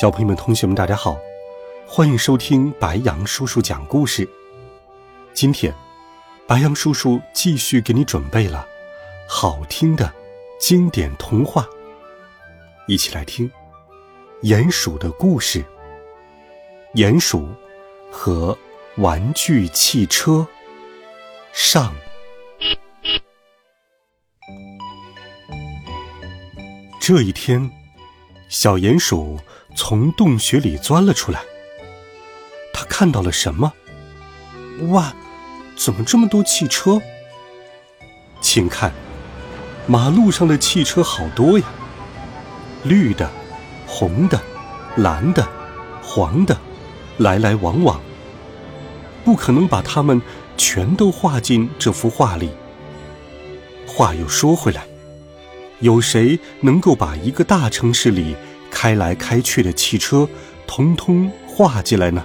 小朋友们、同学们，大家好，欢迎收听白羊叔叔讲故事。今天，白羊叔叔继续给你准备了好听的经典童话，一起来听《鼹鼠的故事》。鼹鼠和玩具汽车上。这一天，小鼹鼠。从洞穴里钻了出来，他看到了什么？哇，怎么这么多汽车？请看，马路上的汽车好多呀，绿的、红的、蓝的、黄的，来来往往。不可能把它们全都画进这幅画里。话又说回来，有谁能够把一个大城市里？开来开去的汽车，通通画进来呢。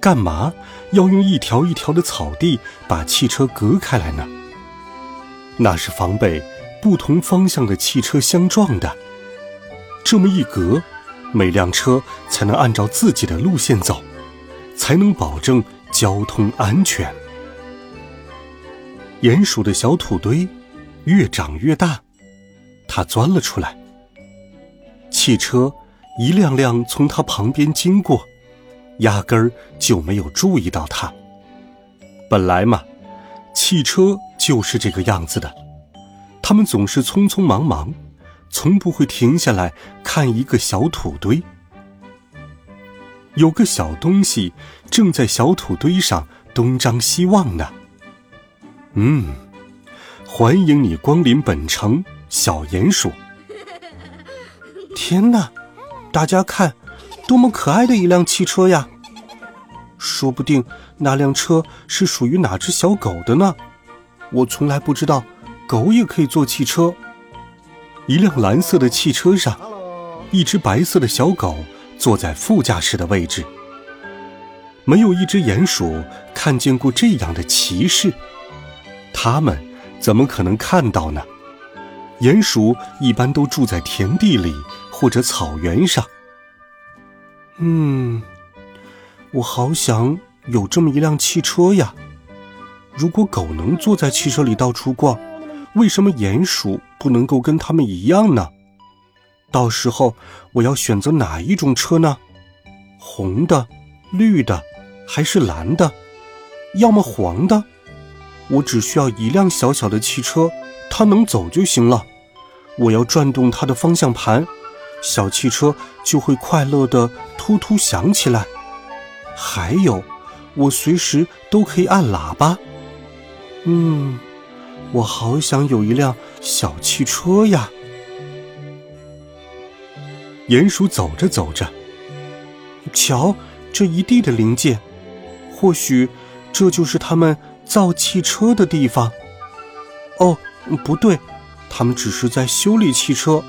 干嘛要用一条一条的草地把汽车隔开来呢？那是防备不同方向的汽车相撞的。这么一隔，每辆车才能按照自己的路线走，才能保证交通安全。鼹鼠的小土堆越长越大，它钻了出来。汽车一辆辆从他旁边经过，压根儿就没有注意到他。本来嘛，汽车就是这个样子的，他们总是匆匆忙忙，从不会停下来看一个小土堆。有个小东西正在小土堆上东张西望呢。嗯，欢迎你光临本城，小鼹鼠。天哪！大家看，多么可爱的一辆汽车呀！说不定那辆车是属于哪只小狗的呢？我从来不知道，狗也可以坐汽车。一辆蓝色的汽车上，一只白色的小狗坐在副驾驶的位置。没有一只鼹鼠看见过这样的骑士，他们怎么可能看到呢？鼹鼠一般都住在田地里。或者草原上，嗯，我好想有这么一辆汽车呀！如果狗能坐在汽车里到处逛，为什么鼹鼠不能够跟它们一样呢？到时候我要选择哪一种车呢？红的、绿的，还是蓝的？要么黄的？我只需要一辆小小的汽车，它能走就行了。我要转动它的方向盘。小汽车就会快乐的突突响起来，还有，我随时都可以按喇叭。嗯，我好想有一辆小汽车呀！鼹鼠走着走着，瞧，这一地的零件，或许这就是他们造汽车的地方。哦，不对，他们只是在修理汽车。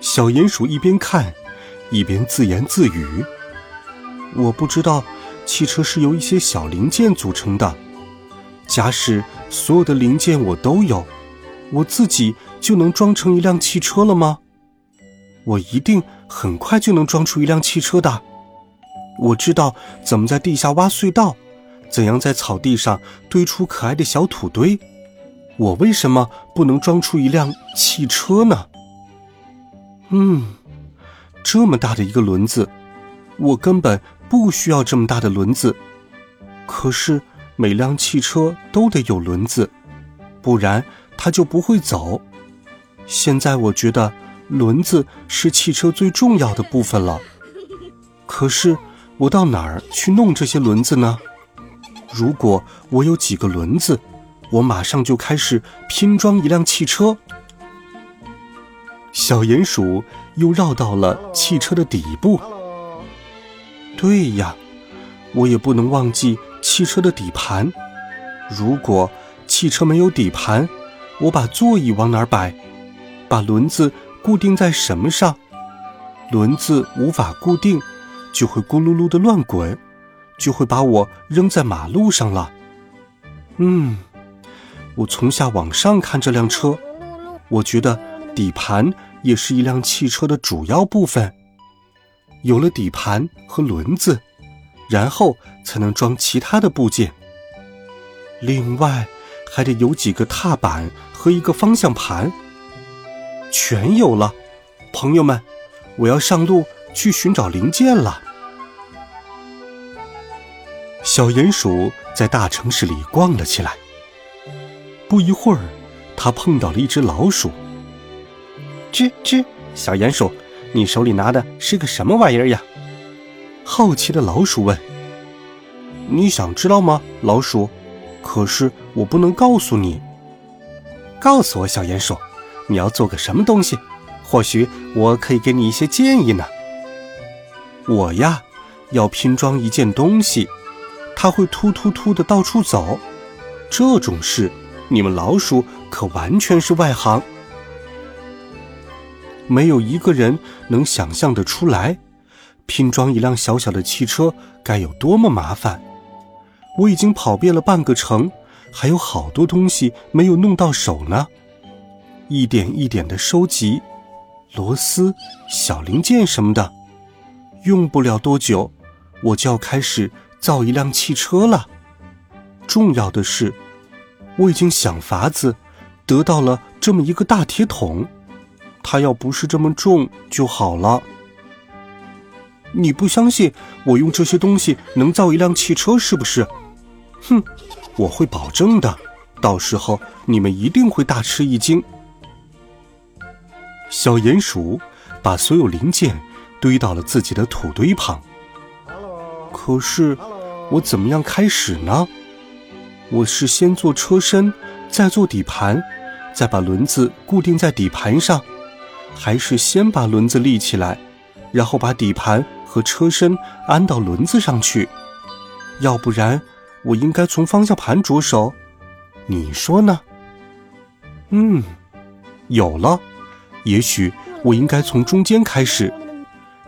小鼹鼠一边看，一边自言自语：“我不知道汽车是由一些小零件组成的。假使所有的零件我都有，我自己就能装成一辆汽车了吗？我一定很快就能装出一辆汽车的。我知道怎么在地下挖隧道，怎样在草地上堆出可爱的小土堆。我为什么不能装出一辆汽车呢？”嗯，这么大的一个轮子，我根本不需要这么大的轮子。可是每辆汽车都得有轮子，不然它就不会走。现在我觉得轮子是汽车最重要的部分了。可是我到哪儿去弄这些轮子呢？如果我有几个轮子，我马上就开始拼装一辆汽车。小鼹鼠又绕到了汽车的底部。对呀，我也不能忘记汽车的底盘。如果汽车没有底盘，我把座椅往哪儿摆？把轮子固定在什么上？轮子无法固定，就会咕噜噜的乱滚，就会把我扔在马路上了。嗯，我从下往上看这辆车，我觉得底盘也是一辆汽车的主要部分。有了底盘和轮子，然后才能装其他的部件。另外，还得有几个踏板和一个方向盘。全有了，朋友们，我要上路去寻找零件了。小鼹鼠在大城市里逛了起来。不一会儿，它碰到了一只老鼠。吱吱，小鼹鼠，你手里拿的是个什么玩意儿呀？好奇的老鼠问。你想知道吗，老鼠？可是我不能告诉你。告诉我，小鼹鼠，你要做个什么东西？或许我可以给你一些建议呢。我呀，要拼装一件东西，它会突突突的到处走。这种事，你们老鼠可完全是外行，没有一个人能想象得出来，拼装一辆小小的汽车该有多么麻烦。我已经跑遍了半个城，还有好多东西没有弄到手呢。一点一点的收集，螺丝、小零件什么的，用不了多久，我就要开始造一辆汽车了。重要的是，我已经想法子得到了这么一个大铁桶，它要不是这么重就好了。你不相信我用这些东西能造一辆汽车是不是？哼，我会保证的，到时候你们一定会大吃一惊。小鼹鼠把所有零件堆到了自己的土堆旁。可是，我怎么样开始呢？我是先做车身，再做底盘，再把轮子固定在底盘上，还是先把轮子立起来，然后把底盘和车身安到轮子上去？要不然。我应该从方向盘着手，你说呢？嗯，有了。也许我应该从中间开始，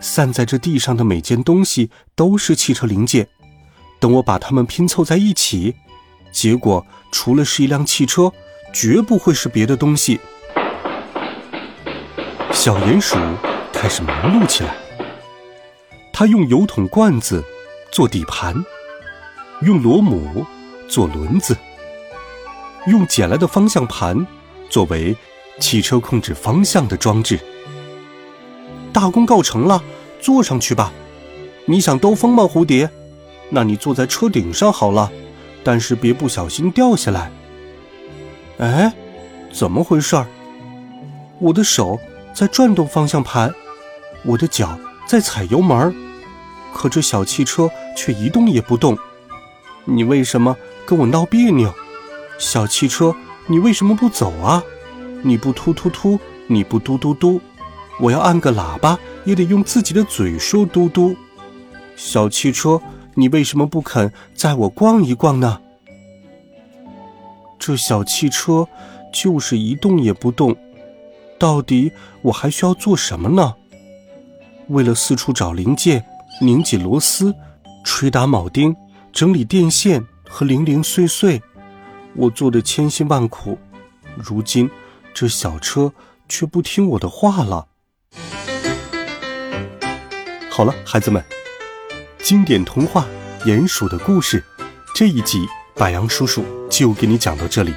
散在这地上的每件东西都是汽车零件。等我把它们拼凑在一起，结果除了是一辆汽车，绝不会是别的东西。小鼹鼠开始忙碌起来，它用油桶罐子做底盘。用螺母做轮子，用捡来的方向盘作为汽车控制方向的装置。大功告成了，坐上去吧。你想兜风吗，蝴蝶？那你坐在车顶上好了，但是别不小心掉下来。哎，怎么回事儿？我的手在转动方向盘，我的脚在踩油门，可这小汽车却一动也不动。你为什么跟我闹别扭，小汽车？你为什么不走啊？你不突突突，你不嘟嘟嘟，我要按个喇叭也得用自己的嘴说嘟嘟。小汽车，你为什么不肯载我逛一逛呢？这小汽车就是一动也不动，到底我还需要做什么呢？为了四处找零件，拧紧螺丝，吹打铆钉。整理电线和零零碎碎，我做的千辛万苦，如今这小车却不听我的话了。好了，孩子们，经典童话《鼹鼠的故事》这一集，白杨叔叔就给你讲到这里。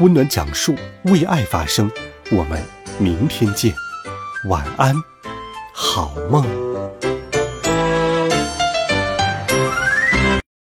温暖讲述，为爱发声。我们明天见，晚安，好梦。